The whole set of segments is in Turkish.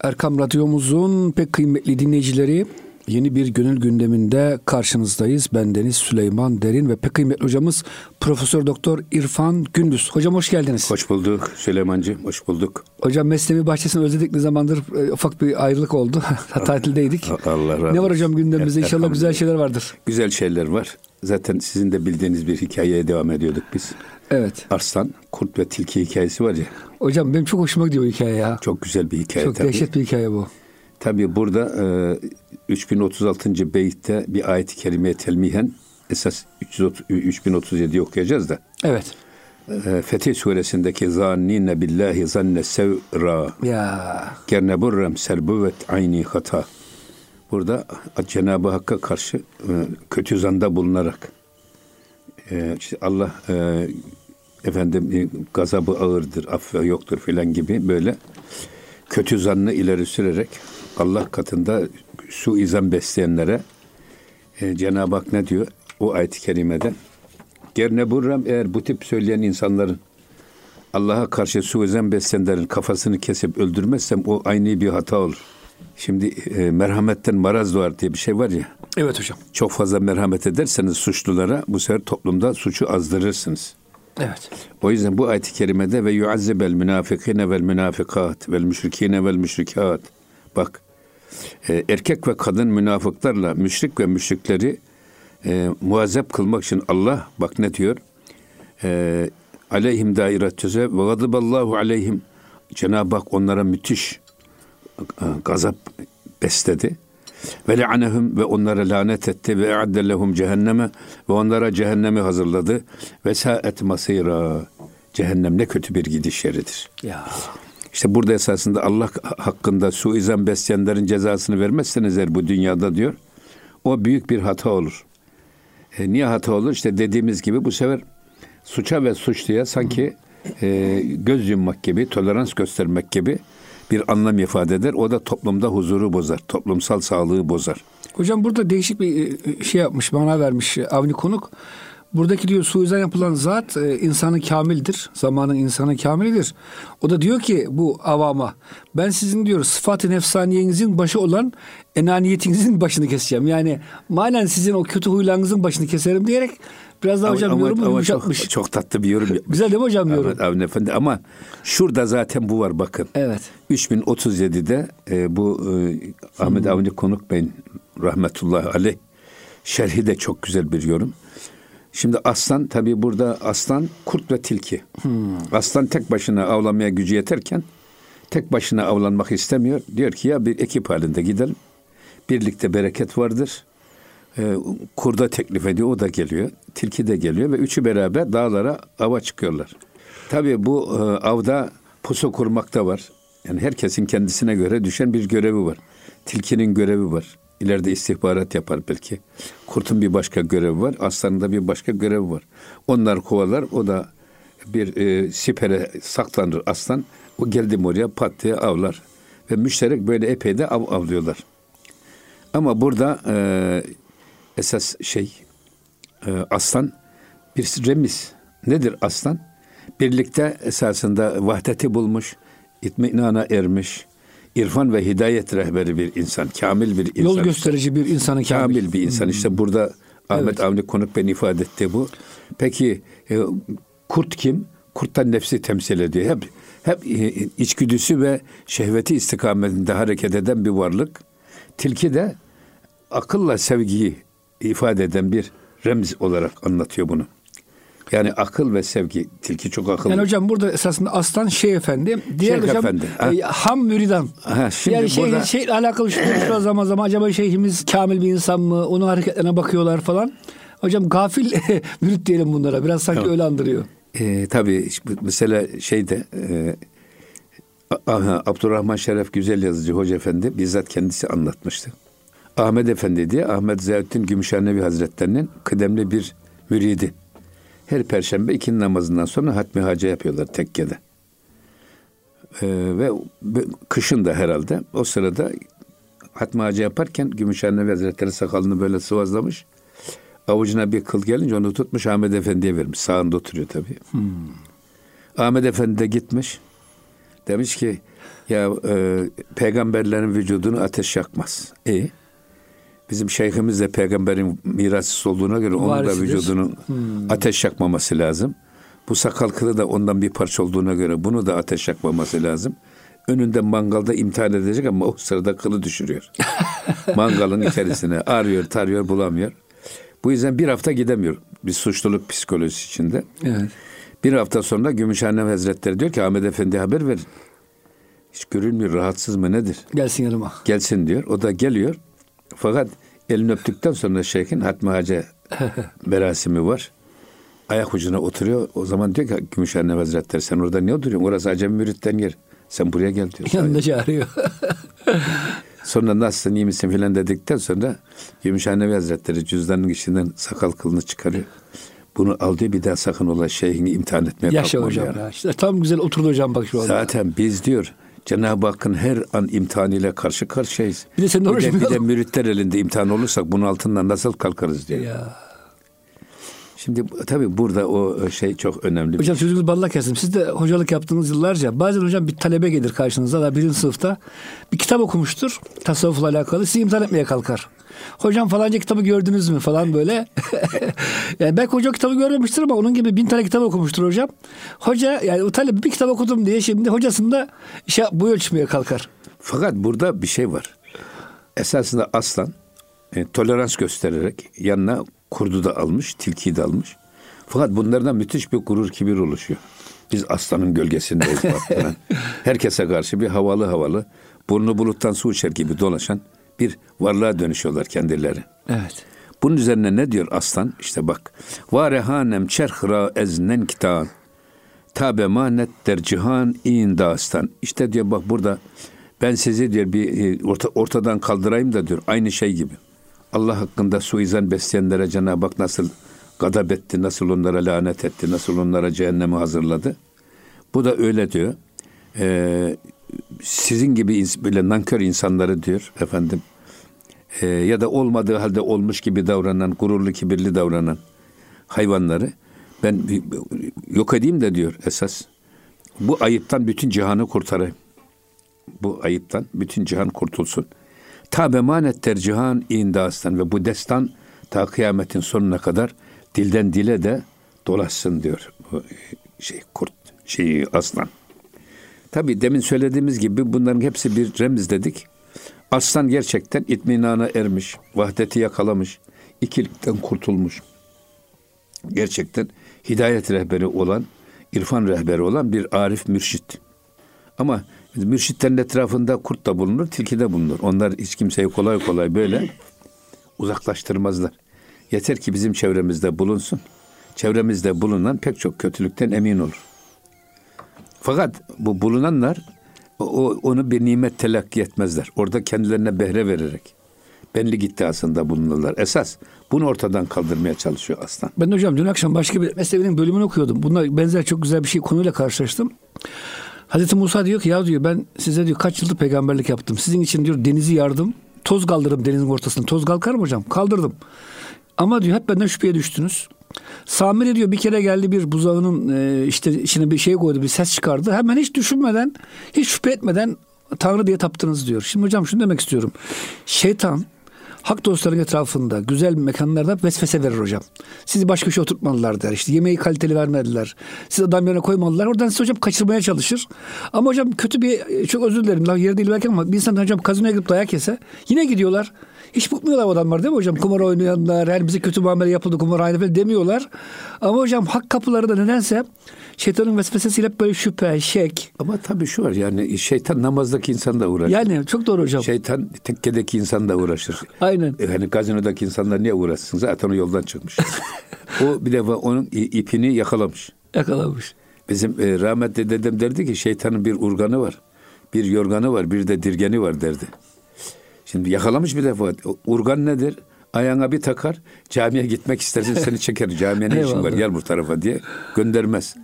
Erkam Radyomuzun pek kıymetli dinleyicileri yeni bir gönül gündeminde karşınızdayız. Ben Deniz Süleyman Derin ve pek kıymetli hocamız Profesör Doktor İrfan Gündüz. Hocam hoş geldiniz. Hoş bulduk Süleymancığım, hoş bulduk. Hocam Mesnevi Bahçesi'ni özledik ne zamandır e, ufak bir ayrılık oldu. Tatildeydik. Allah razı olsun. Ne var hocam gündemimizde Evet, inşallah güzel şeyler vardır. Güzel şeyler var. Zaten sizin de bildiğiniz bir hikayeye devam ediyorduk biz. Evet. Arslan, kurt ve tilki hikayesi var ya. Hocam benim çok hoşuma gidiyor hikaye ya. Çok güzel bir hikaye Çok tabii. dehşet bir hikaye bu. Tabii burada e, 3036. beytte bir ayet-i kerimeye telmihen esas 330 3037'yi okuyacağız da. Evet. E, Fetih suresindeki zannine billahi zanne sevra Ya gerneburrem serbuvet ayni hata. Burada Cenab-ı Hakk'a karşı e, kötü zanda bulunarak e, işte Allah e, efendim e, gazabı ağırdır, affı yoktur filan gibi böyle kötü zannı ileri sürerek Allah katında suizan besleyenlere e, Cenab-ı Hak ne diyor? O ayet-i kerimede Gerneburrem eğer bu tip söyleyen insanların Allah'a karşı suizan besleyenlerin kafasını kesip öldürmezsem o aynı bir hata olur. Şimdi e, merhametten maraz doğar diye bir şey var ya. evet hocam. Çok fazla merhamet ederseniz suçlulara bu sefer toplumda suçu azdırırsınız. Evet. O yüzden bu ayet-i kerimede ve yuazzibel münafikine vel münafikat vel müşrikine vel müşrikat. Bak e, erkek ve kadın münafıklarla müşrik ve müşrikleri e, muazzep kılmak için Allah bak ne diyor? E, aleyhim dairetüze ve gadaballahu aleyhim. Cenab-ı Hak onlara müthiş e, gazap besledi. Ve le'anehum ve onlara lanet etti ve e'adde lehum cehenneme ve onlara cehennemi hazırladı ve saet masira. Cehennem ne kötü bir gidiş yeridir. Ya. İşte burada esasında Allah hakkında suizan besleyenlerin cezasını vermezseniz eğer bu dünyada diyor, o büyük bir hata olur. E, niye hata olur? İşte dediğimiz gibi bu sefer suça ve suçluya sanki e, göz yummak gibi, tolerans göstermek gibi bir anlam ifade eder. O da toplumda huzuru bozar, toplumsal sağlığı bozar. Hocam burada değişik bir e, şey yapmış, bana vermiş e, Avni Konuk. Buradaki diyor suizan yapılan zat e, insanı kamildir. Zamanın insanı kamilidir. O da diyor ki bu avama ben sizin diyor sıfat-ı nefsaniyenizin başı olan enaniyetinizin başını keseceğim. Yani manen sizin o kötü huylarınızın başını keserim diyerek biraz daha hocam yorumu ama yumuşatmış. çok, çok tatlı bir yorum yapmış. Güzel değil mi hocam yorum? Evet, Avni Efendi ama şurada zaten bu var bakın. Evet. 3037'de e, bu e, Ahmet Avni Konuk Bey'in rahmetullahi aleyh şerhi de çok güzel bir yorum. Şimdi aslan tabi burada aslan kurt ve tilki. Aslan tek başına avlamaya gücü yeterken tek başına avlanmak istemiyor. Diyor ki ya bir ekip halinde gidelim. Birlikte bereket vardır. E, kurda teklif ediyor o da geliyor. Tilki de geliyor ve üçü beraber dağlara ava çıkıyorlar. Tabii bu e, avda pusu kurmak da var. Yani herkesin kendisine göre düşen bir görevi var. Tilkinin görevi var. İleride istihbarat yapar belki. Kurtun bir başka görevi var. Aslanın da bir başka görevi var. Onlar kovalar. O da bir e, sipere saklanır aslan. O geldi oraya pat diye avlar. Ve müşterek böyle epey de av avlıyorlar. Ama burada e, esas şey e, aslan bir remiz. Nedir aslan? Birlikte esasında vahdeti bulmuş, itminana ermiş, irfan ve hidayet rehberi bir insan, kamil bir insan. Yol gösterici bir insanı kamil. kamil bir insan. İşte burada Ahmet Evet. Avni Konuk ben ifade etti bu. Peki e, kurt kim? Kurttan nefsi temsil ediyor. Hep hep e, içgüdüsü ve şehveti istikametinde hareket eden bir varlık. Tilki de akılla sevgiyi ifade eden bir remz olarak anlatıyor bunu. Yani akıl ve sevgi. Tilki çok akıllı. Yani hocam burada esasında aslan şey efendi. Diğer Şeyh hocam efendi, ha. e, ham müridan. Ha, şimdi yani şey, burada- şeyle alakalı şu zaman zaman acaba şeyhimiz kamil bir insan mı? Onun hareketlerine bakıyorlar falan. Hocam gafil mürit diyelim bunlara. Biraz sanki öyle andırıyor. E, tabii mesela şeyde e, aha, Abdurrahman Şeref Güzel Yazıcı Hoca Efendi bizzat kendisi anlatmıştı. Ahmet Efendi diye Ahmet Ziyaettin Gümüşhanevi Hazretlerinin kıdemli bir müridi. Her perşembe ikindi namazından sonra hatmi haca yapıyorlar tekkede. E, ve kışın da herhalde o sırada hatmi haca yaparken Gümüşhanevi Hazretleri sakalını böyle sıvazlamış. Avucuna bir kıl gelince onu tutmuş Ahmet Efendi'ye vermiş. Sağında oturuyor tabii. Ahmet Efendi de gitmiş. Demiş ki Ya e, peygamberlerin vücudunu ateş yakmaz. E bizim şeyhimiz de peygamberin mirasçısı olduğuna göre onun da Varisidir. vücudunun ateş yakmaması lazım. Bu sakal kılı da ondan bir parça olduğuna göre bunu da ateş yakmaması lazım. Önünde mangalda imtihan edecek ama o sırada kılı düşürüyor. Mangalın içerisine arıyor, tarıyor, bulamıyor. Bu yüzden bir hafta gidemiyor. Bir suçluluk psikolojisi içinde. Evet. Bir hafta sonra Gümüşhane Hazretleri diyor ki Ahmet Efendi haber verin. Hiç görünmüyor, rahatsız mı nedir? Gelsin yanıma. Gelsin diyor. O da geliyor. Fakat elini öptükten sonra şeyhin hatmi hace merasimi var. Ayak ucuna oturuyor. O zaman diyor ki Gümüşhane Hazretleri sen orada niye oturuyorsun? Orası Acemi Mürit'ten yer. Sen buraya gel diyor. Yanında çağırıyor. Sonra nasılsın iyi misin filan dedikten sonra Gümüşhane Hazretleri cüzdanın içinden sakal kılını çıkarıyor. Bunu al diyor bir daha sakın ola şeyhini imtihan etmeye Yaşa kalkma hocam diyor. ya. İşte tam güzel oturdu hocam bak şu anda. Zaten biz diyor Cenab-ı Hakk'ın her an imtihanıyla karşı karşıyayız. Bir de senin bir, de, bir de müritler elinde imtihan olursak bunun altından nasıl kalkarız diyor. Ya. Şimdi tabii burada o şey çok önemli. Hocam sözünüz balla kesin. Siz de hocalık yaptığınız yıllarca bazen hocam bir talebe gelir karşınıza da birinci sınıfta bir kitap okumuştur tasavvufla alakalı sizi imtihan etmeye kalkar. Hocam falanca kitabı gördünüz mü falan böyle. yani belki hoca kitabı görmemiştir ama onun gibi bin tane kitap okumuştur hocam. Hoca yani o talebe bir kitap okudum diye şimdi hocasında şey, bu ölçmeye kalkar. Fakat burada bir şey var. Esasında aslan e, tolerans göstererek yanına kurdu da almış, tilkiyi de almış. Fakat bunlardan müthiş bir gurur kibir oluşuyor. Biz aslanın gölgesindeyiz. Herkese karşı bir havalı havalı, burnu buluttan su içer gibi dolaşan bir varlığa dönüşüyorlar kendileri. Evet. Bunun üzerine ne diyor aslan? İşte bak. Varehanem çerhra eznen kitan. Tabe manet der cihan in dastan. İşte diyor bak burada ben sizi diyor bir e, orta, ortadan kaldırayım da diyor aynı şey gibi. Allah hakkında suizan besleyenlere Cenab-ı Hak nasıl gadap etti, nasıl onlara lanet etti, nasıl onlara cehennemi hazırladı. Bu da öyle diyor. Ee, sizin gibi böyle nankör insanları diyor efendim e, ya da olmadığı halde olmuş gibi davranan, gururlu, kibirli davranan hayvanları ben yok edeyim de diyor esas. Bu ayıptan bütün cihanı kurtarayım. Bu ayıptan bütün cihan kurtulsun. Ta bemanetler cihan indastan ve bu destan ta kıyametin sonuna kadar dilden dile de dolaşsın diyor bu şey kurt şey aslan. Tabi demin söylediğimiz gibi bunların hepsi bir remz dedik. Aslan gerçekten itminana ermiş, vahdeti yakalamış, ikilikten kurtulmuş. Gerçekten hidayet rehberi olan, irfan rehberi olan bir arif mürşit. Ama mürşitlerin etrafında kurt da bulunur, tilki de bulunur. Onlar hiç kimseyi kolay kolay böyle uzaklaştırmazlar. Yeter ki bizim çevremizde bulunsun. Çevremizde bulunan pek çok kötülükten emin olur. Fakat bu bulunanlar o, onu bir nimet telakki etmezler. Orada kendilerine behre vererek benlik iddiasında bulunurlar. Esas bunu ortadan kaldırmaya çalışıyor aslan. Ben hocam dün akşam başka bir meselenin bölümünü okuyordum. Buna benzer çok güzel bir şey konuyla karşılaştım. Hazreti Musa diyor ki ya diyor ben size diyor kaç yıldır peygamberlik yaptım. Sizin için diyor denizi yardım. Toz kaldırdım denizin ortasına. Toz kalkar mı hocam? Kaldırdım. Ama diyor hep benden şüpheye düştünüz. Samiri diyor bir kere geldi bir buzağının e, işte içine bir şey koydu bir ses çıkardı. Hemen hiç düşünmeden hiç şüphe etmeden Tanrı diye taptınız diyor. Şimdi hocam şunu demek istiyorum. Şeytan hak dostların etrafında güzel mekanlarda vesvese verir hocam. Sizi başka bir şey oturtmadılar der. İşte yemeği kaliteli vermediler. Siz adam yerine koymadılar. Oradan sizi hocam kaçırmaya çalışır. Ama hocam kötü bir çok özür dilerim. Yeri değil belki ama bir insan hocam kazinoya gidip dayak yese yine gidiyorlar. Hiç bıkmıyorlar o adamlar değil mi hocam? Kumar oynayanlar, her bize kötü muamele yapıldı kumar aynı falan demiyorlar. Ama hocam hak kapıları da nedense şeytanın vesvesesiyle böyle şüphe, şek. Ama tabii şu var yani şeytan namazdaki insan da uğraşır. Yani çok doğru hocam. Şeytan tekkedeki insan da uğraşır. Aynen. E, Hani gazinodaki insanlar niye uğraşsın? Zaten o yoldan çıkmış. o bir defa onun ipini yakalamış. Yakalamış. Bizim e, rahmetli dedem derdi ki şeytanın bir urganı var. Bir yorganı var, bir de dirgeni var derdi. Şimdi yakalamış bir defa. Urgan nedir? Ayağına bir takar, camiye gitmek istersin seni çeker. Camiye ne işin var gel bu tarafa diye göndermez.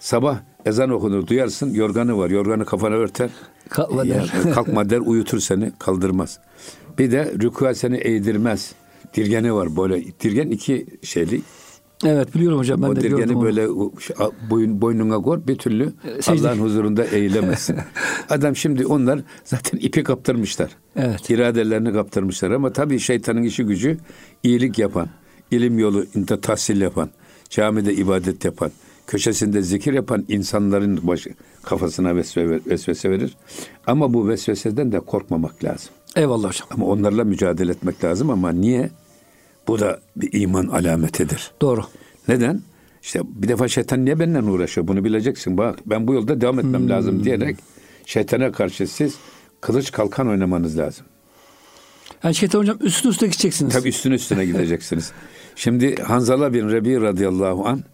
Sabah ezan okunur duyarsın yorganı var. Yorganı kafana örter. Kalkma der. kalkma der uyutur seni kaldırmaz. Bir de rükûa seni eğdirmez. Dirgeni var böyle. Dirgen iki şeyli Evet biliyorum hocam ben o de gördüm onu. böyle boyun, boynuna kor bir türlü secde- Allah'ın huzurunda eğilemezsin. Adam şimdi onlar zaten ipi kaptırmışlar. Evet. İradelerini kaptırmışlar ama tabii şeytanın işi gücü iyilik yapan, ilim yolu tahsil yapan, camide ibadet yapan, köşesinde zikir yapan insanların başı, kafasına vesvese, vesvese verir. Ama bu vesveseden de korkmamak lazım. Eyvallah hocam. Ama onlarla mücadele etmek lazım ama niye? Bu da bir iman alametidir. Doğru. Neden? İşte bir defa şeytan niye benimle uğraşıyor? Bunu bileceksin. Bak ben bu yolda devam etmem Hmm. lazım diyerek şeytana karşı siz kılıç kalkan oynamanız lazım. Yani şeytan hocam üstüne üstüne gideceksiniz. Tabii üstüne üstüne gideceksiniz. Şimdi Hanzala bin Rebi radıyallahu an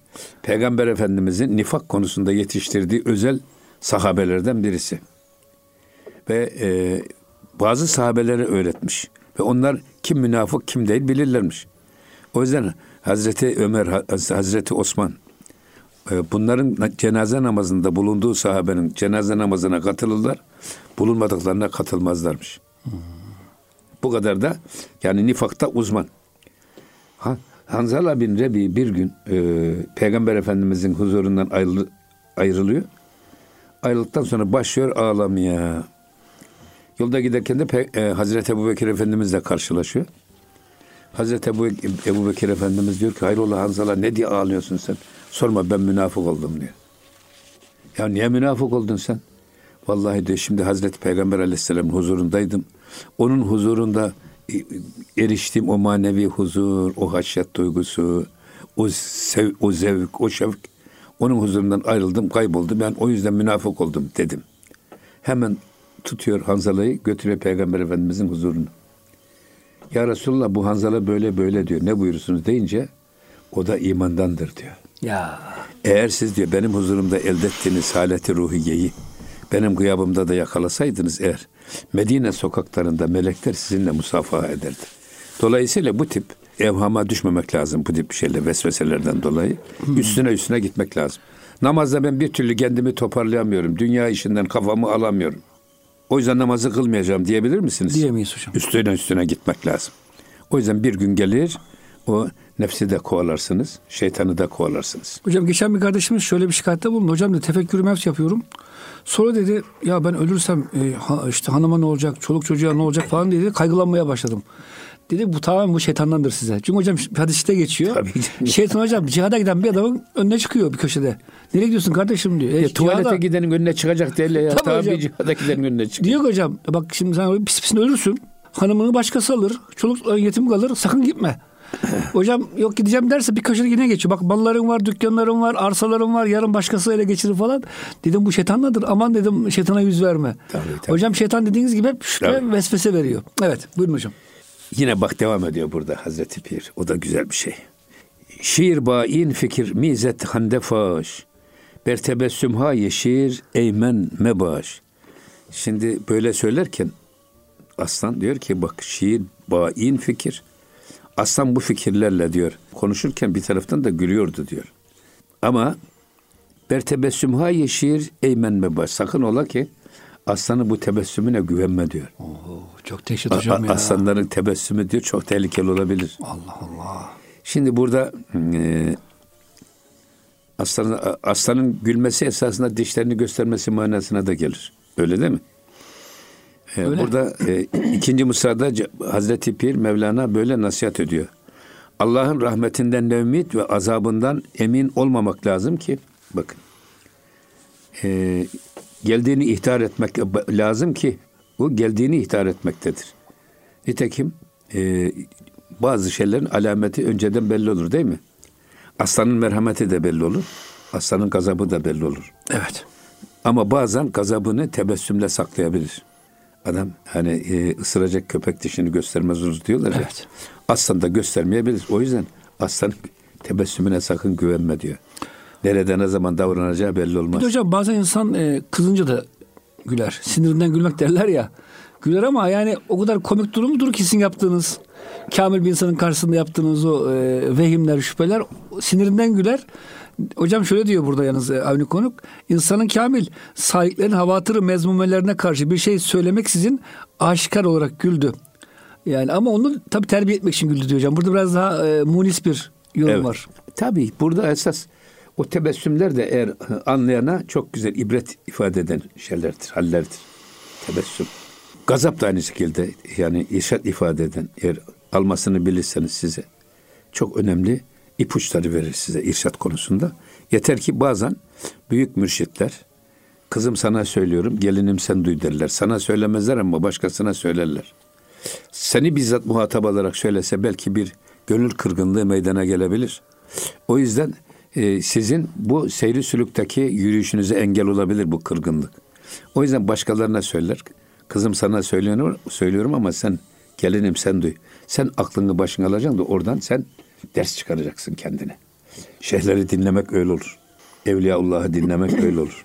Peygamber Efendimizin nifak konusunda yetiştirdiği özel sahabelerden birisi. Ve e, bazı sahabelere öğretmiş. Ve onlar kim münafık kim değil bilirlermiş. O yüzden Hazreti Ömer, Haz- Hazreti Osman e, bunların na- cenaze namazında bulunduğu sahabenin cenaze namazına katılırlar. Bulunmadıklarına katılmazlarmış. Bu kadar da yani nifakta uzman. Ha, Hanzala bin Rebi bir gün e, Peygamber Efendimizin huzurundan ayrılı, ayrılıyor. Ayrıldıktan sonra başlıyor ağlamaya. Yolda giderken de Pe- e, Hazreti Ebu Bekir Efendimizle karşılaşıyor. Hazreti Ebu, Ebu Bekir Efendimiz diyor ki hayrola Hanzala ne diye ağlıyorsun sen? Sorma ben münafık oldum diyor. Ya niye münafık oldun sen? Vallahi diyor şimdi Hazreti Peygamber Aleyhisselam'ın huzurundaydım. Onun huzurunda e, eriştiğim o manevi huzur, o haşyet duygusu, o, sev, o zevk, o şevk. Onun huzurundan ayrıldım, kayboldum. Ben o yüzden münafık oldum dedim. Hemen tutuyor Hanzala'yı götürüyor Peygamber Efendimizin huzuruna. Ya Resulallah bu Hanzala böyle böyle diyor. Ne buyurursunuz deyince o da imandandır diyor. Ya Eğer siz diyor benim huzurumda elde ettiğiniz haleti ruhiyeyi benim gıyabımda da yakalasaydınız eğer Medine sokaklarında melekler sizinle musafaha ederdi. Dolayısıyla bu tip evhama düşmemek lazım bu tip şeyle vesveselerden dolayı. Üstüne üstüne gitmek lazım. Namazda ben bir türlü kendimi toparlayamıyorum. Dünya işinden kafamı alamıyorum. O yüzden namazı kılmayacağım diyebilir misiniz? diyemeyiz hocam. Üstüne üstüne gitmek lazım. O yüzden bir gün gelir o nefsi de kovalarsınız, şeytanı da kovalarsınız. Hocam geçen bir kardeşimiz şöyle bir şikayette bulundu. Hocam dedi tefekkür mevs yapıyorum. Sonra dedi ya ben ölürsem e, ha- işte hanıma ne olacak, çoluk çocuğa ne olacak falan dedi. Kaygılanmaya başladım. Dedi bu tamamen bu şeytandandır size. Çünkü hocam hadiste geçiyor. Tabii. Şeytan hocam cihada giden bir adamın önüne çıkıyor bir köşede. Nereye gidiyorsun kardeşim diyor. E, Ya, tuvalete cihada- gidenin önüne çıkacak değil ya. Tabii Tabii hocam. cihadakilerin önüne çıkıyor. Diyor hocam bak şimdi sen pis pisine ölürsün. Hanımını başkası alır. Çoluk yetim kalır. Sakın gitme. hocam yok gideceğim derse bir köşede yine geçiyor. Bak malların var, dükkanların var, arsaların var. Yarın başkası ele geçirir falan. Dedim bu şeytanladır. Aman dedim şeytana yüz verme. Tabii, tabii. Hocam şeytan dediğiniz gibi hep şüphe Tabii. vesvese veriyor. Evet buyurun hocam. Yine bak devam ediyor burada Hazreti Pir. O da güzel bir şey. Şiir bain fikir mizet handefaş. Bertebessüm ha yeşir eymen mebaş. Şimdi böyle söylerken Aslan diyor ki bak şiir bain fikir. Aslan bu fikirlerle diyor konuşurken bir taraftan da gülüyordu diyor. Ama bertebessüm ha yeşir eymen mebaş. Sakın ola ki aslanın bu tebessümüne güvenme diyor. Oo, çok A- hocam ya. aslanların tebessümü diyor çok tehlikeli olabilir. Allah Allah. Şimdi burada e, aslanın, aslanın gülmesi esasında dişlerini göstermesi manasına da gelir. Öyle değil mi? E, Öyle. burada e, ikinci mısrada Hazreti Pir Mevlana böyle nasihat ediyor. Allah'ın rahmetinden ne ümit ve azabından emin olmamak lazım ki bakın e, geldiğini ihtar etmek lazım ki bu geldiğini ihtar etmektedir. Nitekim e, bazı şeylerin alameti önceden belli olur değil mi? Aslanın merhameti de belli olur. Aslanın gazabı da belli olur. Evet. Ama bazen gazabını tebessümle saklayabilir. Adam hani e, ısıracak köpek dişini göstermez olur diyorlar ya. Evet. Aslan da göstermeyebilir. O yüzden aslanın tebessümüne sakın güvenme diyor. Nerede ne zaman davranacağı belli Bir olmaz. de hocam bazen insan e, kızınca da güler. Sinirinden gülmek derler ya. Güler ama yani o kadar komik durumdur ki sizin yaptığınız kamil bir insanın karşısında yaptığınız o e, vehimler, şüpheler sinirinden güler. Hocam şöyle diyor burada yalnız e, Avni Konuk. İnsanın kamil sahiplerin havatırı mezmumelerine karşı bir şey söylemek sizin aşikar olarak güldü. Yani ama onu tabii terbiye etmek için güldü diyor hocam. Burada biraz daha e, munis bir yorum Evet. var. Tabii burada esas o tebessümler de eğer anlayana çok güzel ibret ifade eden şeylerdir, hallerdir. Tebessüm. Gazap da aynı şekilde yani irşat ifade eden eğer almasını bilirseniz size çok önemli ipuçları verir size irşat konusunda. Yeter ki bazen büyük mürşitler kızım sana söylüyorum gelinim sen duy derler. Sana söylemezler ama başkasına söylerler. Seni bizzat muhatap alarak söylese belki bir gönül kırgınlığı meydana gelebilir. O yüzden e, sizin bu seyri sülükteki yürüyüşünüze engel olabilir bu kırgınlık. O yüzden başkalarına söyler. Kızım sana söylüyorum, söylüyorum ama sen gelinim sen duy. Sen aklını başına alacaksın da oradan sen ders çıkaracaksın kendine. Şeyhleri dinlemek öyle olur. Evliyaullah'ı dinlemek öyle olur.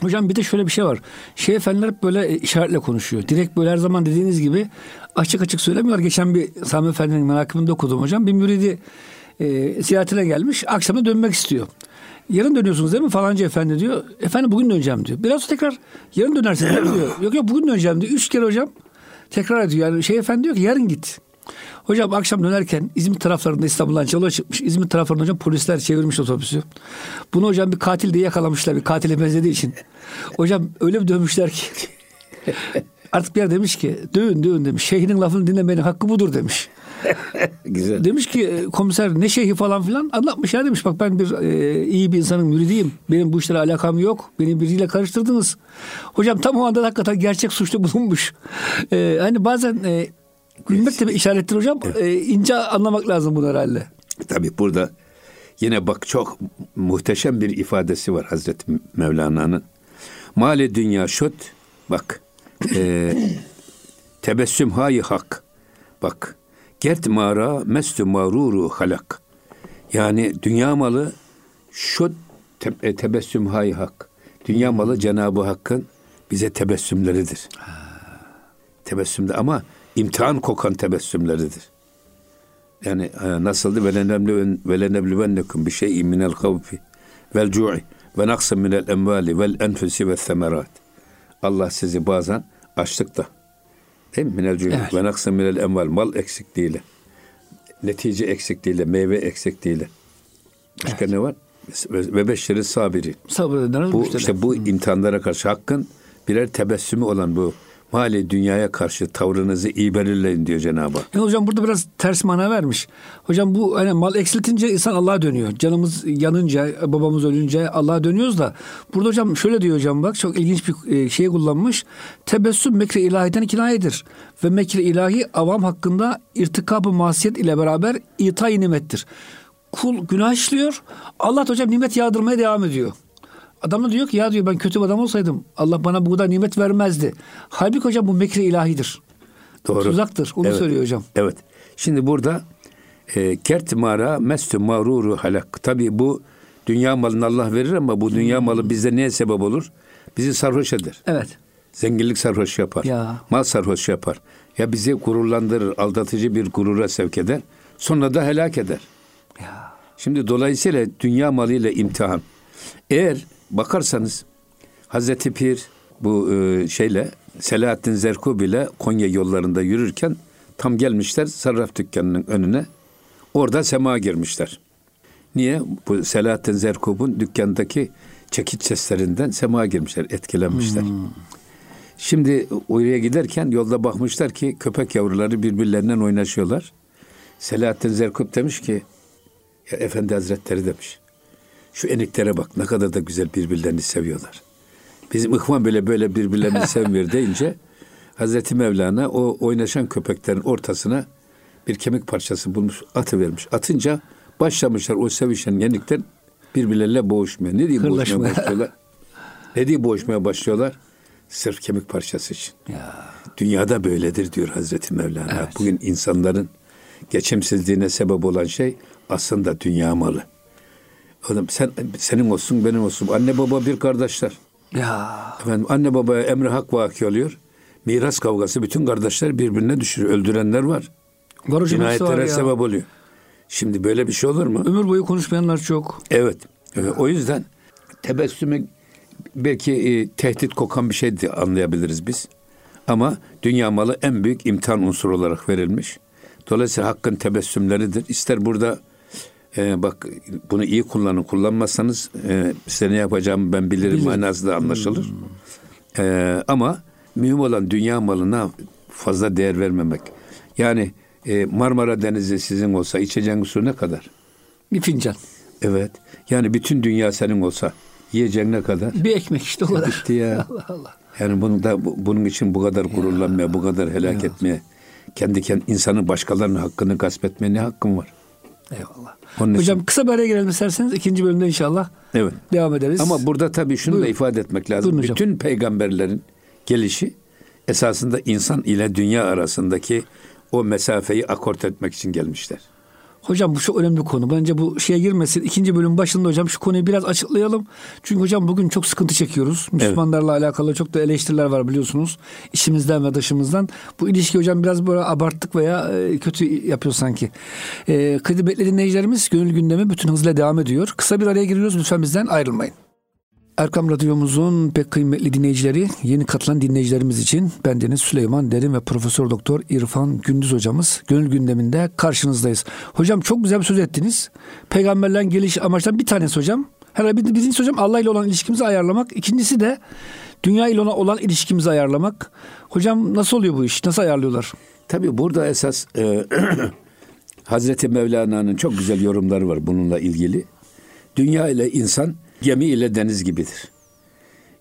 Hocam bir de şöyle bir şey var. Şeyh efendiler hep böyle işaretle konuşuyor. Direkt böyle her zaman dediğiniz gibi açık açık söylemiyor. Geçen bir Sami Efendi'nin merakımında okudum hocam. Bir müridi e, ziyaretine gelmiş. Akşama dönmek istiyor. Yarın dönüyorsunuz değil mi falanca efendi diyor. Efendim bugün döneceğim diyor. Biraz tekrar yarın dönersin diyor. Yok yok bugün döneceğim diyor. Üç kere hocam tekrar ediyor. Yani şey efendi diyor ki yarın git. Hocam akşam dönerken İzmir taraflarında İstanbul'dan Çalı'ya çıkmış. İzmir taraflarında hocam polisler çevirmiş otobüsü. Bunu hocam bir katil diye yakalamışlar. Bir katile benzediği için. Hocam öyle bir dövmüşler ki. Artık bir yer demiş ki dövün dövün demiş. Şeyhinin lafını dinlemenin hakkı budur demiş. Güzel. Demiş ki e, komiser ne şeyhi falan filan anlatmış ya demiş. Bak ben bir e, iyi bir insanın müridiyim. Benim bu işlere alakam yok. Beni biriyle karıştırdınız. Hocam tam o anda hakikaten gerçek suçlu bulunmuş. E, hani bazen e, gülmek bir işarettir hocam. E, ince anlamak lazım bunu herhalde. Tabii burada yine bak çok muhteşem bir ifadesi var Hazreti Mevlana'nın. Mali dünya şut bak e, tebessüm hayi hak bak gert mara mestü maruru halak yani dünya malı şut te, e, tebessüm hayi hak dünya malı Cenab-ı Hakk'ın bize tebessümleridir. Tebessümde ama imtihan kokan tebessümleridir. Yani e, nasıldı? Velenebluvennekum bir şey minel kavfi vel cu'i ve naksı minel emvali vel enfusi ve semerat. Allah sizi bazen açlıkta değil mi? Minel cu'i Evet. ve naksı minel emval mal eksikliğiyle netice eksikliğiyle meyve eksikliğiyle başka ne var? Ve beşşeri sabiri. Sabredenler Bu işte bu imtihanlara karşı hakkın birer tebessümü olan bu mali dünyaya karşı tavrınızı iyi belirleyin diyor Cenab-ı Hak. Ya hocam burada biraz ters mana vermiş. Hocam bu hani mal eksiltince insan Allah'a dönüyor. Canımız yanınca, babamız ölünce Allah'a dönüyoruz da. Burada hocam şöyle diyor hocam bak çok ilginç bir e, şey kullanmış. Tebessüm mekri ilahiden kinayedir. Ve mekri ilahi avam hakkında irtikabı masiyet ile beraber itay nimettir. Kul günah işliyor. Allah hocam nimet yağdırmaya devam ediyor. Adam da diyor ki ya diyor ben kötü bir adam olsaydım Allah bana bu kadar nimet vermezdi. Halbuki hocam bu mekri ilahidir. Doğru. Tuzaktır. Onu Evet. söylüyor hocam. Evet. Şimdi burada e, kert mara mestü maruru halak. Tabi bu dünya malını Allah verir ama bu dünya malı bizde neye sebep olur? Bizi sarhoş eder. Evet. Zenginlik sarhoş yapar. Ya. Mal sarhoş yapar. Ya bizi gururlandırır, aldatıcı bir gurura sevk eder. Sonra da helak eder. Ya. Şimdi dolayısıyla dünya malıyla imtihan. Eğer bakarsanız Hazreti Pir bu e, şeyle Selahattin Zerkub ile Konya yollarında yürürken tam gelmişler sarraf dükkanının önüne. Orada sema girmişler. Niye? Bu Selahattin Zerkub'un dükkandaki çekiç seslerinden sema girmişler, etkilenmişler. Şimdi oraya giderken yolda bakmışlar ki köpek yavruları birbirlerinden oynaşıyorlar. Selahattin Zerkub demiş ki ya Efendi Hazretleri demiş. Şu eniklere bak ne kadar da güzel birbirlerini seviyorlar. Bizim ihvan böyle böyle birbirlerini sevmiyor deyince Hazreti Mevlana o oynaşan köpeklerin ortasına bir kemik parçası bulmuş atı vermiş. Atınca başlamışlar o sevişen yenikler birbirleriyle boğuşmaya. Ne diye boğuşmaya başlıyorlar? Ne diye boğuşmaya başlıyorlar? Sırf kemik parçası için. Ya. Dünyada böyledir diyor Hazreti Mevlana. Evet. Bugün insanların geçimsizliğine sebep olan şey aslında dünya malı. Oğlum sen senin olsun benim olsun. Anne baba bir kardeşler. Ya. Efendim anne babaya emri hak vaki oluyor. Miras kavgası bütün kardeşler birbirine düşürüyor. Öldürenler var. Var hocam var Cinayetlere ya. sebep oluyor. Şimdi böyle bir şey olur mu? Ömür boyu konuşmayanlar çok. Evet. Ee, o yüzden tebessümü belki e, tehdit kokan bir şey diye anlayabiliriz biz. Ama dünya malı en büyük imtihan unsuru olarak verilmiş. Dolayısıyla hakkın tebessümleridir. İster burada e, bak bunu iyi kullanın kullanmazsanız e, size ne yapacağımı ben bilirim Bilir. manası da anlaşılır. E, ama mühim olan dünya malına fazla değer vermemek. Yani e, Marmara Denizi sizin olsa içeceğiniz su ne kadar? Bir fincan. Evet. Yani bütün dünya senin olsa yiyeceğin ne kadar? Bir ekmek işte o kadar. Bitti ya. Allah Allah. Yani bunu da bu- bunun için bu kadar gururlanmaya, bu kadar helak etmeye, kendi kendi insanın başkalarının hakkını gasp etmeye ne hakkın var? Eyvallah. Onun Hocam için- kısa bir araya girelim isterseniz. ikinci bölümde inşallah Evet. devam ederiz. Ama burada tabii şunu da Buyurun. ifade etmek lazım. Buyurun hocam. Bütün peygamberlerin gelişi esasında insan ile dünya arasındaki o mesafeyi akort etmek için gelmişler. Hocam bu çok önemli bir konu. Bence bu şeye girmesin. İkinci bölüm başında hocam şu konuyu biraz açıklayalım. Çünkü hocam bugün çok sıkıntı çekiyoruz. Müslümanlarla alakalı çok da eleştiriler var biliyorsunuz. İçimizden ve dışımızdan. Bu ilişki hocam biraz böyle abarttık veya e, kötü yapıyor sanki. E, kıymetli dinleyicilerimiz gönül gündemi bütün hızla devam ediyor. Kısa bir araya giriyoruz. Lütfen bizden ayrılmayın. Erkam Radyomuzun pek kıymetli dinleyicileri, yeni katılan dinleyicilerimiz için bendeniz Süleyman Derin ve Profesör Doktor İrfan Gündüz hocamız gönül gündeminde karşınızdayız. Hocam çok güzel bir söz ettiniz. Peygamberlerin geliş amaçtan bir tanesi hocam. Herhalde bir, birincisi hocam Allah ile olan ilişkimizi ayarlamak. İkincisi de dünya ile ona olan ilişkimizi ayarlamak. Hocam nasıl oluyor bu iş? Nasıl ayarlıyorlar? Tabii burada esas e, Hazreti Mevlana'nın çok güzel yorumları var bununla ilgili. Dünya ile insan gemi ile deniz gibidir.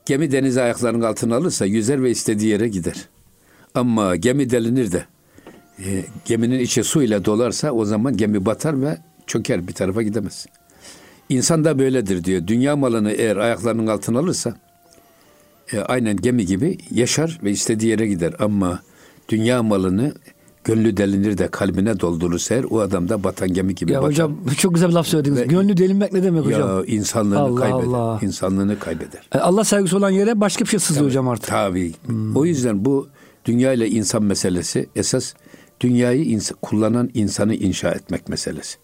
Gemi denizi ayaklarının altına alırsa yüzer ve istediği yere gider. Ama gemi delinir de e, geminin içi su ile dolarsa o zaman gemi batar ve çöker bir tarafa gidemez. İnsan da böyledir diyor. Dünya malını eğer ayaklarının altına alırsa e, aynen gemi gibi yaşar ve istediği yere gider. Ama dünya malını gönlü delinir de kalbine doldurursa eğer o adam da batan gemi gibi Ya batar. hocam çok güzel bir laf söylediniz. Ve- Gönlü delinmek ne demek hocam? ya insanlığını Allah kaybeder. Allah. İnsanlığını kaybeder. E, Allah sevgisi olan yere başka bir şey sızıyor hocam artık. Tabii. O yüzden bu dünya ile insan meselesi esas dünyayı ins- kullanan insanı inşa etmek meselesi.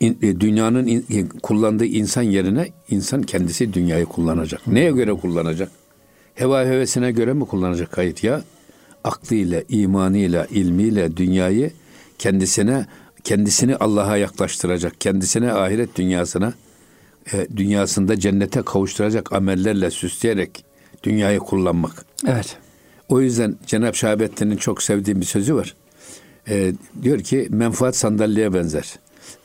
İn- e, dünyanın in- kullandığı insan yerine insan kendisi dünyayı kullanacak. Neye göre kullanacak? Heva hevesine göre mi kullanacak? Hayır ya. Aklıyla, imanıyla, ilmiyle dünyayı kendisine kendisini Allah'a yaklaştıracak. Kendisine ahiret dünyasına e, dünyasında cennete kavuşturacak amellerle süsleyerek dünyayı kullanmak. Evet. O yüzden Cenab-ı Şahabettin'in çok sevdiğim bir sözü var. E, diyor ki menfaat sandalyeye benzer.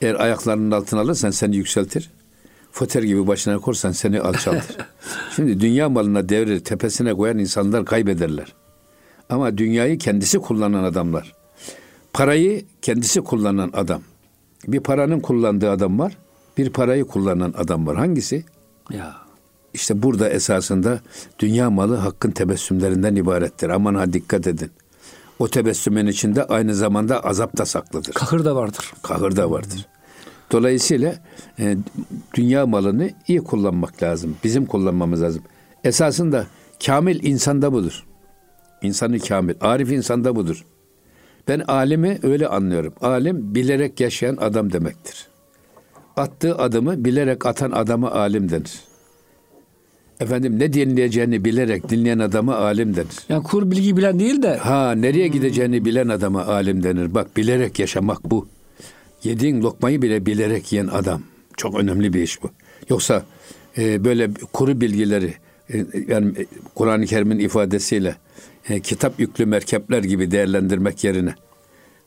Eğer ayaklarının altına alırsan seni yükseltir. Foter gibi başına korsan seni alçaltır. Şimdi dünya malına devrir, tepesine koyan insanlar kaybederler. Ama dünyayı kendisi kullanan adamlar. Parayı kendisi kullanan adam. Bir paranın kullandığı adam var. Bir parayı kullanan adam var. Hangisi? Ya. İşte burada esasında dünya malı hakkın tebessümlerinden ibarettir. Aman ha dikkat edin. O tebessümün içinde aynı zamanda azap da saklıdır. Kahır da vardır. Kahır da vardır. Dolayısıyla e, dünya malını iyi kullanmak lazım. Bizim kullanmamız lazım. Esasında kamil insanda budur. İnsanı kamil. Arif insanda budur. Ben alimi öyle anlıyorum. Alim bilerek yaşayan adam demektir. Attığı adımı bilerek atan adama alim denir. Efendim ne dinleyeceğini bilerek dinleyen adama alim denir. Yani kur bilgi bilen değil de Ha nereye gideceğini bilen adama alim denir. Bak bilerek yaşamak bu. Yediğin lokmayı bile bilerek yiyen adam. Çok önemli bir iş bu. Yoksa e, böyle kuru bilgileri e, yani e, Kur'an-ı Kerim'in ifadesiyle e, kitap yüklü merkepler gibi değerlendirmek yerine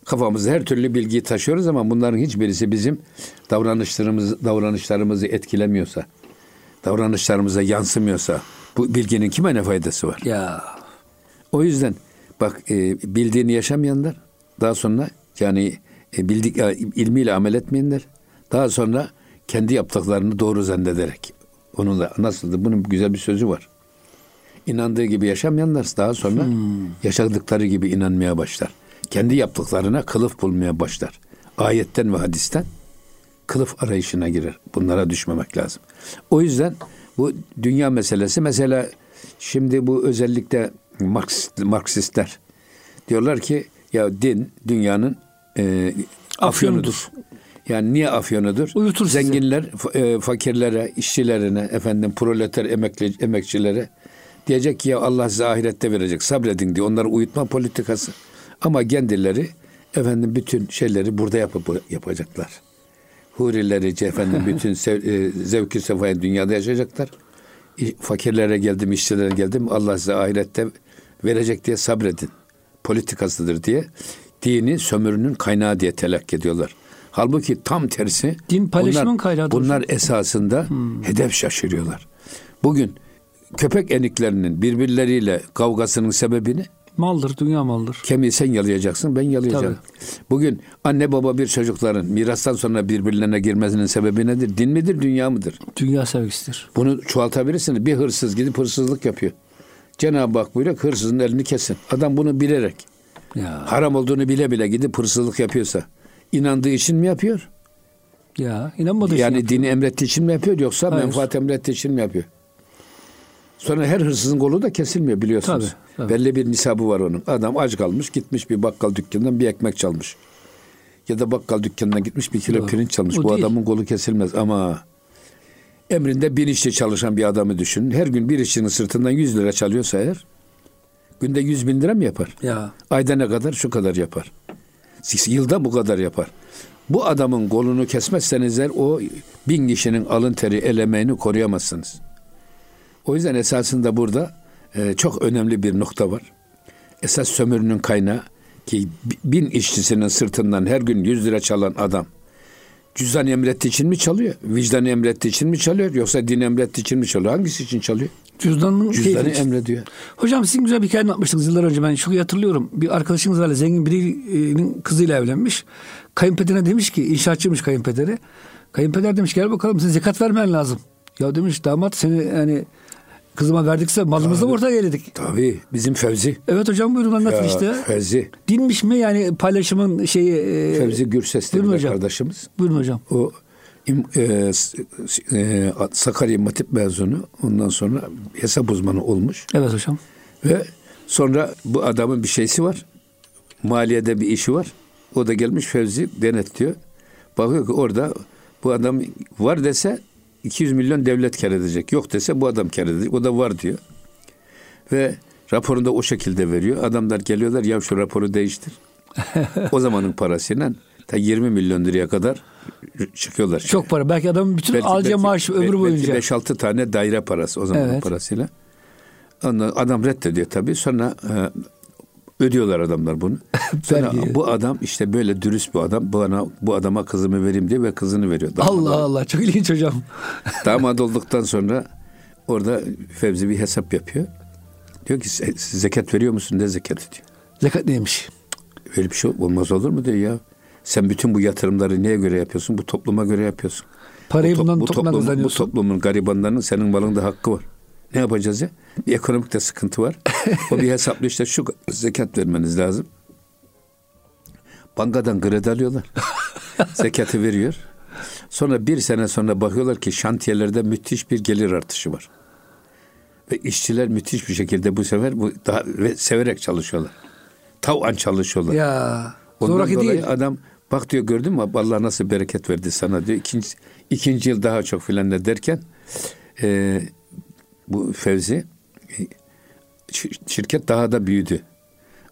kafamızda her türlü bilgiyi taşıyoruz ama bunların hiçbirisi bizim davranışlarımız davranışlarımızı etkilemiyorsa, davranışlarımıza yansımıyorsa bu bilginin kime ne faydası var? ya O yüzden bak e, bildiğini yaşamayanlar daha sonra yani e, bildik e, ilmiyle amel etmeyenler daha sonra kendi yaptıklarını doğru zannederek onunla nasıldı bunun güzel bir sözü var. İnandığı gibi yaşamayanlar daha sonra yaşadıkları gibi inanmaya başlar. Kendi yaptıklarına kılıf bulmaya başlar. Ayetten ve hadisten kılıf arayışına girer. Bunlara düşmemek lazım. O yüzden bu dünya meselesi mesela şimdi bu özellikle Marksist, Marksistler diyorlar ki ya din dünyanın e, afyonudur. Yani niye afyonudur? Uyutur. Zenginler e, fakirlere, işçilerine, efendim proleter emekli, emekçilere diyecek ki ya Allah size ahirette verecek. Sabredin diye onları uyutma politikası. Ama kendileri efendim bütün şeyleri burada yapıp yapacaklar. Hurileri, efendim bütün sev, e, zevki sefayı dünyada yaşayacaklar. Fakirlere geldim, işçilere geldim. Allah size ahirette verecek diye sabredin. Politikasıdır diye. Dini sömürünün kaynağı diye telakki ediyorlar. Halbuki tam tersi. Din paylaşımın bunlar, kaynağıdır Bunlar esasında hedef şaşırıyorlar. Bugün köpek eniklerinin birbirleriyle kavgasının sebebini Maldır, dünya maldır. Kemiği sen yalayacaksın, ben yalayacağım. Bugün anne baba bir çocukların mirastan sonra birbirlerine girmesinin sebebi nedir? Din midir, dünya mıdır? Dünya sevgisidir. Bunu çoğaltabilirsiniz. Bir hırsız gidip hırsızlık yapıyor. Cenab-ı Hak buyuruyor hırsızın elini kesin. Adam bunu bilerek, Ya, haram olduğunu bile bile gidip hırsızlık yapıyorsa, inandığı için mi yapıyor? ya inanmadığı için Yani dini emrettiği için mi yapıyor yoksa Hayır. menfaat emrettiği için mi yapıyor? Sonra her hırsızın kolu da kesilmiyor biliyorsunuz. Tabii, tabii. Belli bir nisabı var onun. Adam aç kalmış gitmiş bir bakkal dükkanından bir ekmek çalmış. Ya da bakkal dükkanına gitmiş bir kilo Yok, pirinç çalmış. o Bu değil. adamın kolu kesilmez ama emrinde bin işçi çalışan bir adamı düşünün. Her gün bir işçinin sırtından 100 lira çalıyorsa eğer günde 100 bin lira mı yapar? Ya, Ayda ne kadar? Şu kadar yapar. Yılda bu kadar yapar. Bu adamın kolunu kesmezseniz eğer o bin kişinin alın teri, el emeğini koruyamazsınız. O yüzden esasında burada e, çok önemli bir nokta var. Esas sömürünün kaynağı ki bin işçisinin sırtından her gün 100 lira çalan adam cüzdan emrettiği için mi çalıyor? Vicdan emrettiği için mi çalıyor? Yoksa din emrettiği için mi çalıyor? Hangisi için çalıyor? cüzdanın Cüzdanı emrediyor. Hocam sizin güzel bir hikaye anlatmıştınız yıllar önce ben çok iyi hatırlıyorum. Bir arkadaşınız var zengin birinin kızıyla evlenmiş. Kayınpederine demiş ki inşaatçıymış kayınpederi. Kayınpeder demiş gel bakalım sen zekat vermen lazım. Ya demiş damat seni yani kızıma verdikse malımızla mı ortaya geldik. Tabii bizim Fevzi. Evet hocam buyurun anlatın Ya, işte. Fevzi. Dinmiş mi yani paylaşımın şeyi? e, Fevzi Gürses'te buyurun hocam. kardeşimiz. Buyurun hocam. O im- e, e, Sakarya Matip mezunu. Ondan sonra hesap uzmanı olmuş. Evet hocam. Ve sonra bu adamın bir şeysi var. Maliyede bir işi var. O da gelmiş Fevzi denetliyor. Bakıyor ki orada bu adam var dese 200 milyon devlet kar edecek. Yok dese bu adam kar edecek. O da var diyor. Ve raporunu da o şekilde veriyor. Adamlar geliyorlar ya şu raporu değiştir. o zamanın parasıyla ta 20 milyon liraya kadar çıkıyorlar. Çok para. Belki adamın bütün Belki- alacağı belki- maaş ömrü belki boyunca. 5-6 tane daire parası o zamanın Evet. parasıyla. Ondan adam reddediyor tabii. Sonra e, ödüyorlar adamlar bunu. Vergi. bu adam işte böyle dürüst bir adam. Bana bu adama kızımı vereyim diye ve kızını veriyor. Damat Allah Allah çok ilginç hocam. Damat olduktan sonra orada Fevzi bir hesap yapıyor. Diyor ki "Se- siz zekat veriyor musun? Ne zekatı diyor. Zekat neymiş? Öyle bir şey olmaz olur mu diyor ya. Sen bütün bu yatırımları neye göre yapıyorsun? Bu topluma göre yapıyorsun. Parayı bu, top- bundan bu toplumdan toplumun, bu toplumun garibanlarının senin malında hakkı var. Ne yapacağız ya? Bir ekonomik de sıkıntı var. o bir hesaplı işte şu zekat vermeniz lazım. Bankadan kredi alıyorlar. Zekatı veriyor. Sonra bir sene sonra bakıyorlar ki şantiyelerde müthiş bir gelir artışı var. Ve işçiler müthiş bir şekilde bu sefer bu daha ve severek çalışıyorlar. Tavan çalışıyorlar. Ya Ondan zoraki dolayı değil. adam bak diyor gördün mü Allah nasıl bereket verdi sana diyor. İkinci, ikinci yıl daha çok filan derken e, bu Fevzi e, şi- şirket daha da büyüdü.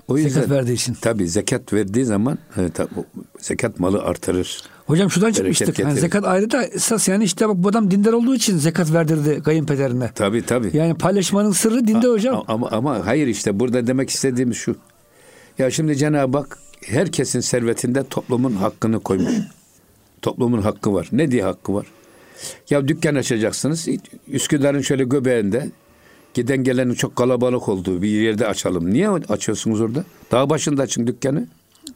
O Zekat yüzden verdiği için. tabii zekat verdiği zaman e, ta- o zekat malı artırır. Hocam şuradan çıkmıştık. Yani zekat ayrı da esas yani işte bak bu adam dindar olduğu için zekat verdirdi kayınpederine. Tabii tabii. Yani paylaşmanın sırrı dinde hocam. A- Ama, ama hayır işte burada demek istediğimiz şu. Ya şimdi Cenab-ı Hak herkesin servetinde toplumun hakkını koymuş. toplumun hakkı var. Ne diye hakkı var? Ya dükkan açacaksınız. Üsküdar'ın şöyle göbeğinde giden gelenin çok kalabalık olduğu bir yerde açalım. Niye açıyorsunuz orada? Dağ başında açın dükkanı.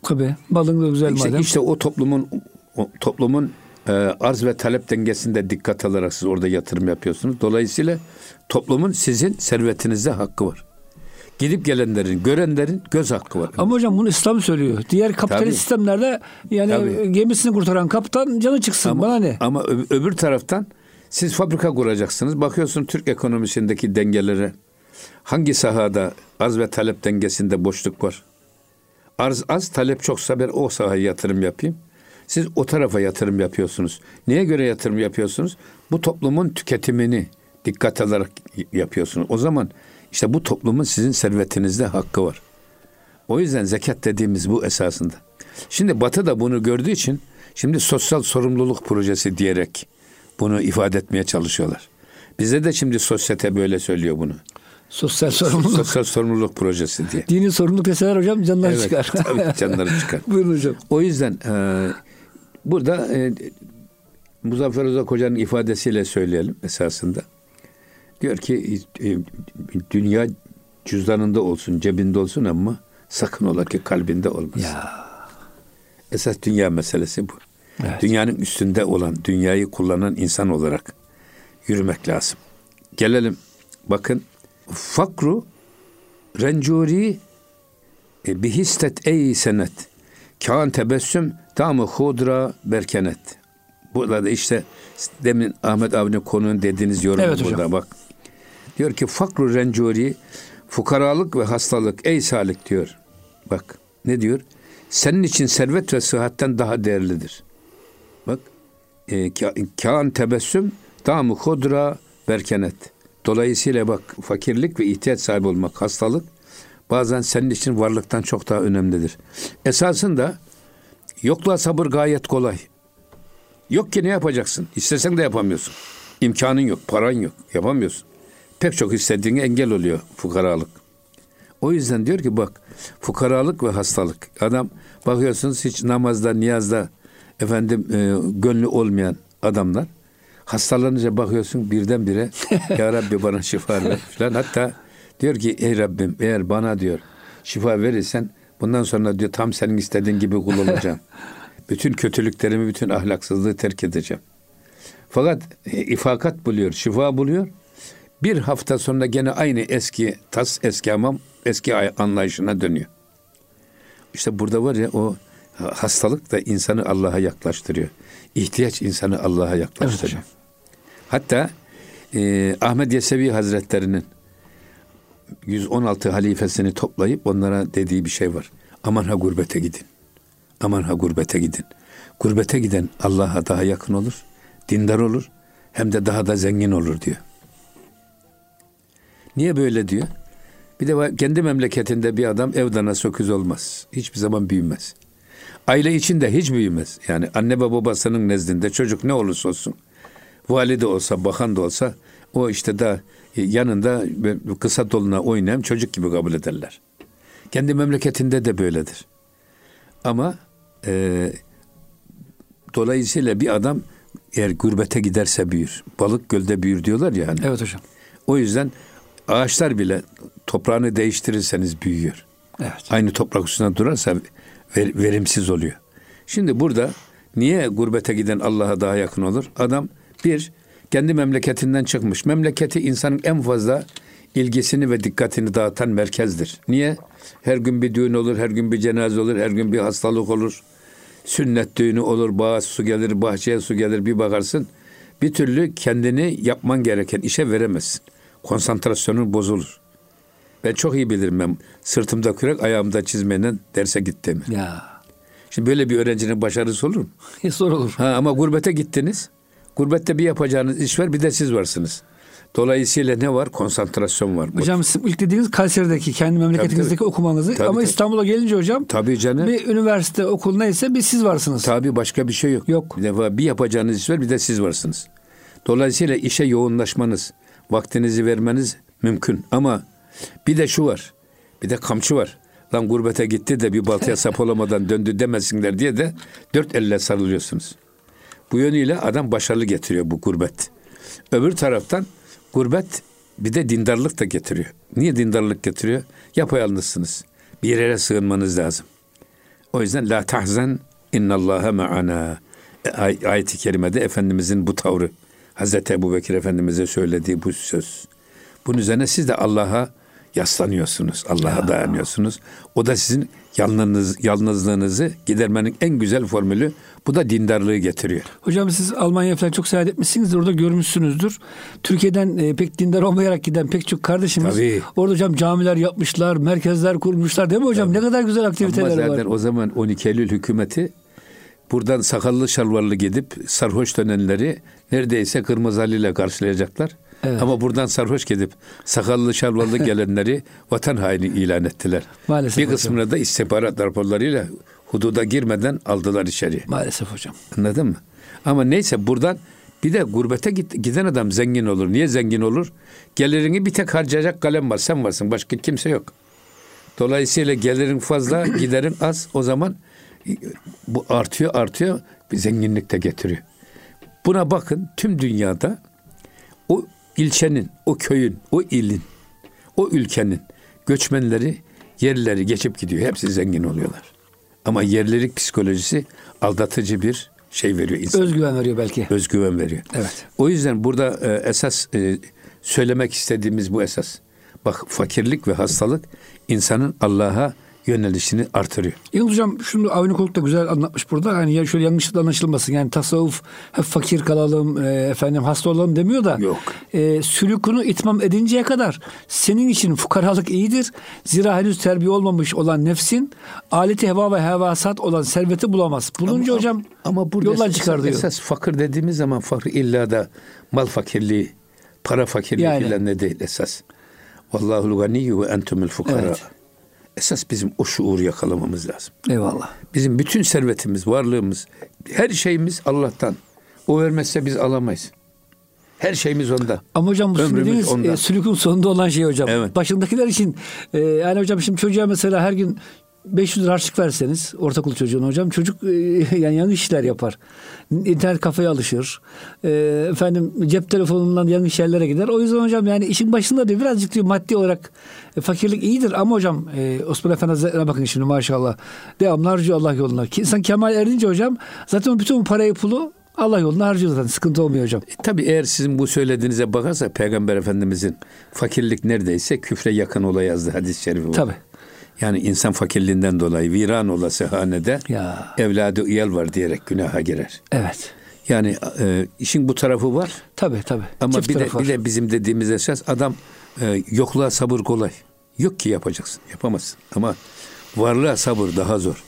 Tabii. Balın da güzel İşte, madem. işte o toplumun o toplumun e, arz ve talep dengesinde dikkat alarak siz orada yatırım yapıyorsunuz. Dolayısıyla toplumun sizin servetinizde hakkı var. Gidip gelenlerin, görenlerin göz hakkı var. Ama hocam bunu İslam söylüyor. Diğer kapitalist Tabii. sistemlerde yani Tabii. gemisini kurtaran kaptan canı çıksın. ama, Bana ne? ama öbür taraftan siz fabrika kuracaksınız. Bakıyorsun Türk ekonomisindeki dengelere hangi sahada arz ve talep dengesinde boşluk var? Arz az, talep çoksa ben o sahaya yatırım yapayım. Siz o tarafa yatırım yapıyorsunuz. Neye göre yatırım yapıyorsunuz? Bu toplumun tüketimini dikkat alarak yapıyorsunuz. O zaman işte bu toplumun sizin servetinizde hakkı var. O yüzden zekat dediğimiz bu esasında. Şimdi Batı da bunu gördüğü için Şimdi sosyal sorumluluk projesi diyerek bunu ifade etmeye çalışıyorlar. Bize de şimdi sosyete böyle söylüyor bunu. Sosyal sorumluluk. Sosyal sorumluluk projesi diye. Dini sorumluluk deseler hocam canları Evet, çıkar. tabii canları çıkar. Buyurun hocam. O yüzden e, burada e, Muzaffer Özak Hoca'nın ifadesiyle söyleyelim esasında. Diyor ki e, dünya cüzdanında olsun, cebinde olsun ama sakın ola ki kalbinde olmasın. Ya. Esas dünya meselesi bu. Evet. Dünyanın üstünde olan, dünyayı kullanan insan olarak yürümek lazım. Gelelim. Bakın. Fakru rencuri e, bihistet ey senet. Kân tebessüm tamı hudra berkenet. Burada da işte demin Ahmet abinin konunun dediğiniz yorum Evet burada hocam. bak. Diyor ki fakru rencuri fukaralık ve hastalık ey salik diyor. Bak ne diyor? Senin için servet ve sıhhatten daha değerlidir. Bak e, kân tebessüm tamı hudra berkenet. Dolayısıyla bak fakirlik ve ihtiyaç sahibi olmak, hastalık bazen senin için varlıktan çok daha önemlidir. Esasında yokluğa sabır gayet kolay. Yok ki ne yapacaksın? İstesen de yapamıyorsun. İmkanın yok, paran yok, yapamıyorsun. Pek çok istediğine engel oluyor fukaralık. O yüzden diyor ki bak fukaralık ve hastalık. Adam bakıyorsunuz hiç namazda, niyazda efendim e, gönlü olmayan adamlar hastalanınca bakıyorsun birdenbire ya Rabbi bana şifa ver falan. Hatta diyor ki ey Rabbim eğer bana diyor şifa verirsen bundan sonra diyor tam senin istediğin gibi kul olacağım. bütün kötülüklerimi, bütün ahlaksızlığı terk edeceğim. Fakat e, ifakat buluyor, şifa buluyor. Bir hafta sonra gene aynı eski tas, eski hamam, eski ay- anlayışına dönüyor. İşte burada var ya o hastalık da insanı Allah'a yaklaştırıyor. İhtiyaç insanı Allah'a yaklaştırıyor. hocam. Hatta e, Ahmet Yesevi Hazretleri'nin 116 halifesini toplayıp onlara dediği bir şey var. Aman ha gurbete gidin. Aman ha gurbete gidin. Gurbete giden Allah'a daha yakın olur, dindar olur, hem de daha da zengin olur diyor. Niye böyle diyor? Bir de kendi memleketinde bir adam evdana söküz olmaz. Hiçbir zaman büyümez. Aile içinde hiç büyümez. Yani anne ve babasının nezdinde çocuk ne olursa olsun, valide olsa, bakan da olsa o işte da yanında kısa doluna oynayan çocuk gibi kabul ederler. Kendi memleketinde de böyledir. Ama e, dolayısıyla bir adam eğer gurbete giderse büyür. Balık gölde büyür diyorlar ya. Hani. Evet hocam. O yüzden ağaçlar bile toprağını değiştirirseniz büyüyor. Evet. Aynı toprak üstünde durarsa ver- verimsiz oluyor. Şimdi burada niye gurbete giden Allah'a daha yakın olur? Adam bir kendi memleketinden çıkmış. Memleketi insanın en fazla ilgisini ve dikkatini dağıtan merkezdir. Niye? Her gün bir düğün olur, her gün bir cenaze olur, her gün bir hastalık olur. Sünnet düğünü olur, bağa su gelir, bahçeye su gelir bir bakarsın. Bir türlü kendini yapman gereken işe veremezsin. Konsantrasyonun bozulur. Ben çok iyi bilirim ben sırtımda kürek ayağımda çizmeyle derse gittim. Ya. Şimdi böyle bir öğrencinin başarısı olur mu? Zor olur. Ha, ama gurbete gittiniz. Gurbette bir yapacağınız iş var bir de siz varsınız. Dolayısıyla ne var? Konsantrasyon var. Hocam sizin ilk dediğiniz Kayseri'deki kendi memleketinizdeki tabii. okumanızı Tabii, ama tabii. İstanbul'a gelince hocam Tabii canım. bir üniversite okul neyse bir siz varsınız. Tabii başka bir şey yok. Yok. Bir defa bir yapacağınız iş var bir de siz varsınız. Dolayısıyla işe yoğunlaşmanız, vaktinizi vermeniz mümkün. Ama bir de şu var. Bir de kamçı var. Lan gurbete gitti de bir baltaya sap olamadan döndü demesinler diye de dört elle sarılıyorsunuz. Bu yönüyle adam başarılı getiriyor bu gurbet. Öbür taraftan gurbet bir de dindarlık da getiriyor. Niye dindarlık getiriyor? Yapayalnızsınız. Bir yere sığınmanız lazım. O yüzden la tahzen innallaha ma'ana. E, Ay, ayet-i kerimede Efendimizin bu tavrı. Hazreti Ebu Bekir Efendimiz'e söylediği bu söz. Bunun üzerine siz de Allah'a yaslanıyorsunuz. Allah'a dayanıyorsunuz. O da sizin yalnız, yalnızlığınızı gidermenin en güzel formülü. Bu da dindarlığı getiriyor. Hocam siz Almanya falan çok seyahat etmişsinizdir. Orada görmüşsünüzdür. Türkiye'den e, pek dindar olmayarak giden pek çok kardeşimiz. Tabii. Orada hocam camiler yapmışlar, merkezler kurmuşlar değil mi hocam? Ne kadar güzel Ama aktiviteler zaten var. o zaman 12 Eylül hükümeti buradan sakallı şalvarlı gidip sarhoş dönenleri neredeyse kırmızı halıyla karşılayacaklar. Evet. Ama buradan sarhoş gidip sakallı şalvarlı gelenleri vatan haini ilan ettiler. Maalesef Bir hocam. kısmına da istihbarat raporlarıyla Hududa girmeden aldılar içeriye. Maalesef hocam. Anladın mı? Ama neyse buradan bir de gurbete git, giden adam zengin olur. Niye zengin olur? Gelirini bir tek harcayacak kalem var. Sen varsın. Başka kimse yok. Dolayısıyla gelirin fazla, giderin az. O zaman bu artıyor, artıyor. Bir zenginlik de getiriyor. Buna bakın tüm dünyada o ilçenin, o köyün, o ilin, o ülkenin göçmenleri, yerlileri geçip gidiyor. Hepsi zengin oluyorlar. Ama yerlilik psikolojisi aldatıcı bir şey veriyor insana. Özgüven veriyor belki. Özgüven veriyor. Evet. O yüzden burada e, esas e, söylemek istediğimiz bu esas. Bak fakirlik ve hastalık insanın Allah'a yönelişini artırıyor. Yalnız hocam şunu Avni Koluk da güzel anlatmış burada. Hani ya şöyle yanlış da anlaşılmasın. Yani tasavvuf hep fakir kalalım, e, efendim hasta olalım demiyor da. Yok. E, sülükünü itmam edinceye kadar senin için fukaralık iyidir. Zira henüz terbiye olmamış olan nefsin aleti heva ve hevasat olan serveti bulamaz. Bulunca hocam ama burada esas, çıkar diyor. esas fakir dediğimiz zaman fakir illa da mal fakirliği, para fakirliği Yani. filan ne değil esas. Vallahul ganiyyu ve entumul fukara. Evet. Esas bizim o şuuru yakalamamız lazım. Eyvallah. Bizim bütün servetimiz, varlığımız, her şeyimiz Allah'tan. O vermezse biz alamayız. Her şeyimiz onda. Ama hocam bu ondan. e, sülükün sonunda olan şey hocam. Evet. Başındakiler için e, yani hocam şimdi çocuğa mesela her gün 500 lira harçlık verseniz ortaokul çocuğuna hocam çocuk e, yani yanlış işler yapar. İnternet kafeye alışır. E, efendim cep telefonundan yanlış yerlere gider. O yüzden hocam yani işin başında diyor birazcık diyor maddi olarak e, fakirlik iyidir ama hocam e, Osman Efendi Hazretleri'ne bakın şimdi maşallah. Devamlı harcıyor Allah yoluna. İnsan kemal erdince hocam zaten bütün bu parayı pulu Allah yoluna harcıyor zaten. Sıkıntı olmuyor hocam. E, tabii eğer sizin bu söylediğinize bakarsa Peygamber Efendimizin fakirlik neredeyse küfre yakın olay yazdı hadis-i şerifi. Tabii. Yani insan fakirliğinden dolayı viran olası hanede Ya. evladı iyal var diyerek günaha girer. Evet. Yani e, işin bu tarafı var Tabii tabii. ama Çift bir de, var. bir de bizim dediğimiz esas adam e, yokluğa sabır kolay. Yok ki yapacaksın. Yapamazsın. Ama varlığa sabır daha zor.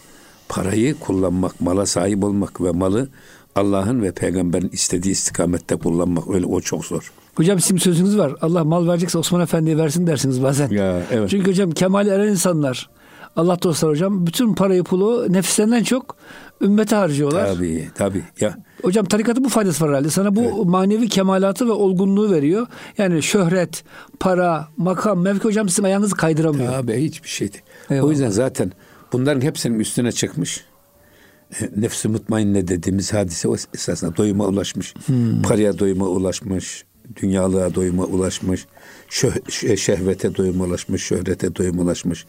Parayı kullanmak, mala sahip olmak ve malı Allah'ın ve peygamberin istediği istikamette kullanmak öyle o çok zor. Hocam sizin sözünüz var. Allah mal verecekse Osman Efendi'ye versin dersiniz bazen. Ya, evet. Çünkü hocam kemal eren insanlar Allah dostlar hocam bütün parayı pulu nefslerinden çok ümmete harcıyorlar. Tabii tabii. Ya Hocam tarikatın bu faydası var herhalde. Sana bu manevi kemalatı ve olgunluğu veriyor. Yani şöhret, para, makam, mevki hocam sizin ayağınızı kaydıramıyor. Abi hiçbir şeydi. Eyvallah. O yüzden zaten bunların hepsinin üstüne çıkmış. E, Nefsi mutmainne dediğimiz hadise o esasında doyuma ulaşmış. Hmm. Paraya doyuma ulaşmış. Dünyalığa doyuma ulaşmış. Şöh- şe- şehvete doyuma ulaşmış. Şöhrete doyuma ulaşmış.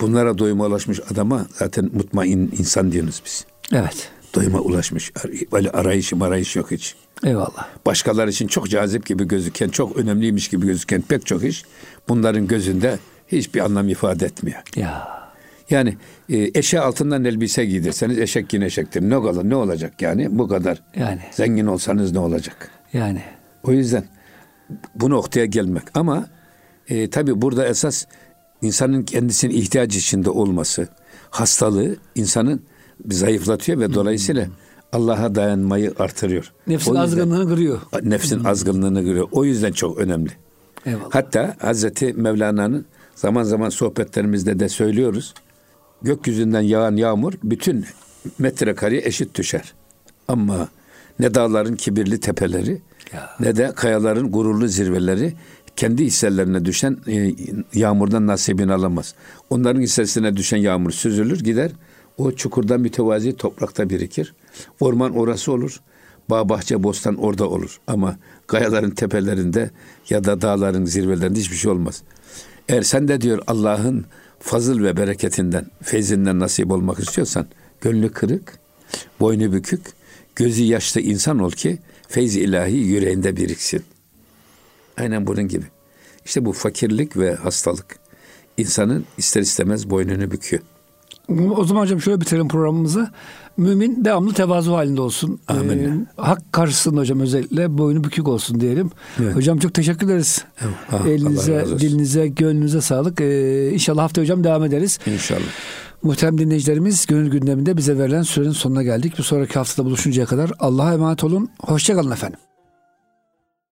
Bunlara doyuma ulaşmış adama zaten mutmain insan diyoruz biz. Evet. Doyuma ulaşmış. Böyle arayışı marayış yok hiç. Eyvallah. Başkaları için çok cazip gibi gözüken, çok önemliymiş gibi gözüken pek çok iş bunların gözünde hiçbir anlam ifade etmiyor. Ya. Yani e, eşe altından elbise giydirseniz eşek yine eşektir. Ne kadar ne olacak yani bu kadar. Yani. Zengin olsanız ne olacak? Yani. O yüzden bu noktaya gelmek ama e, tabi burada esas insanın kendisinin ihtiyaç içinde olması, hastalığı insanın zayıflatıyor ve dolayısıyla Allah'a dayanmayı artırıyor. Nefsin yüzden- azgınlığını kırıyor. Nefsin azgınlığını görüyor. O yüzden çok önemli. Eyvallah. Hatta Hazreti Mevlana'nın zaman zaman sohbetlerimizde de söylüyoruz. Gökyüzünden yağan yağmur bütün metrekareye eşit düşer. Ama ne dağların kibirli tepeleri Ya. ne de kayaların gururlu zirveleri kendi hisselerine düşen e, yağmurdan nasibini alamaz. Onların hissesine düşen yağmur süzülür gider. O çukurda mütevazi toprakta birikir. Orman orası olur. Bağ bahçe bostan orada olur. Ama kayaların tepelerinde ya da dağların zirvelerinde hiçbir şey olmaz. Eğer sen de diyor Allah'ın fazıl ve bereketinden, feyzinden nasip olmak istiyorsan gönlü kırık, boynu bükük, gözü yaşlı insan ol ki feyzi ilahi yüreğinde biriksin. Aynen bunun gibi. İşte bu fakirlik ve hastalık insanın ister istemez boynunu büküyor. O zaman hocam şöyle bitirelim programımızı. Mümin devamlı tevazu halinde olsun. Amin. Ee, hak karşısında hocam özellikle boynu bükük olsun diyelim. Evet. Hocam çok teşekkür ederiz. Evet. Ah, Elinize, dilinize, gönlünüze sağlık. Ee, inşallah hafta hocam devam ederiz. İnşallah. Muhterem dinleyicilerimiz gönül gündeminde bize verilen sürenin sonuna geldik. Bir sonraki haftada buluşuncaya kadar Allah'a emanet olun. Hoşçakalın efendim.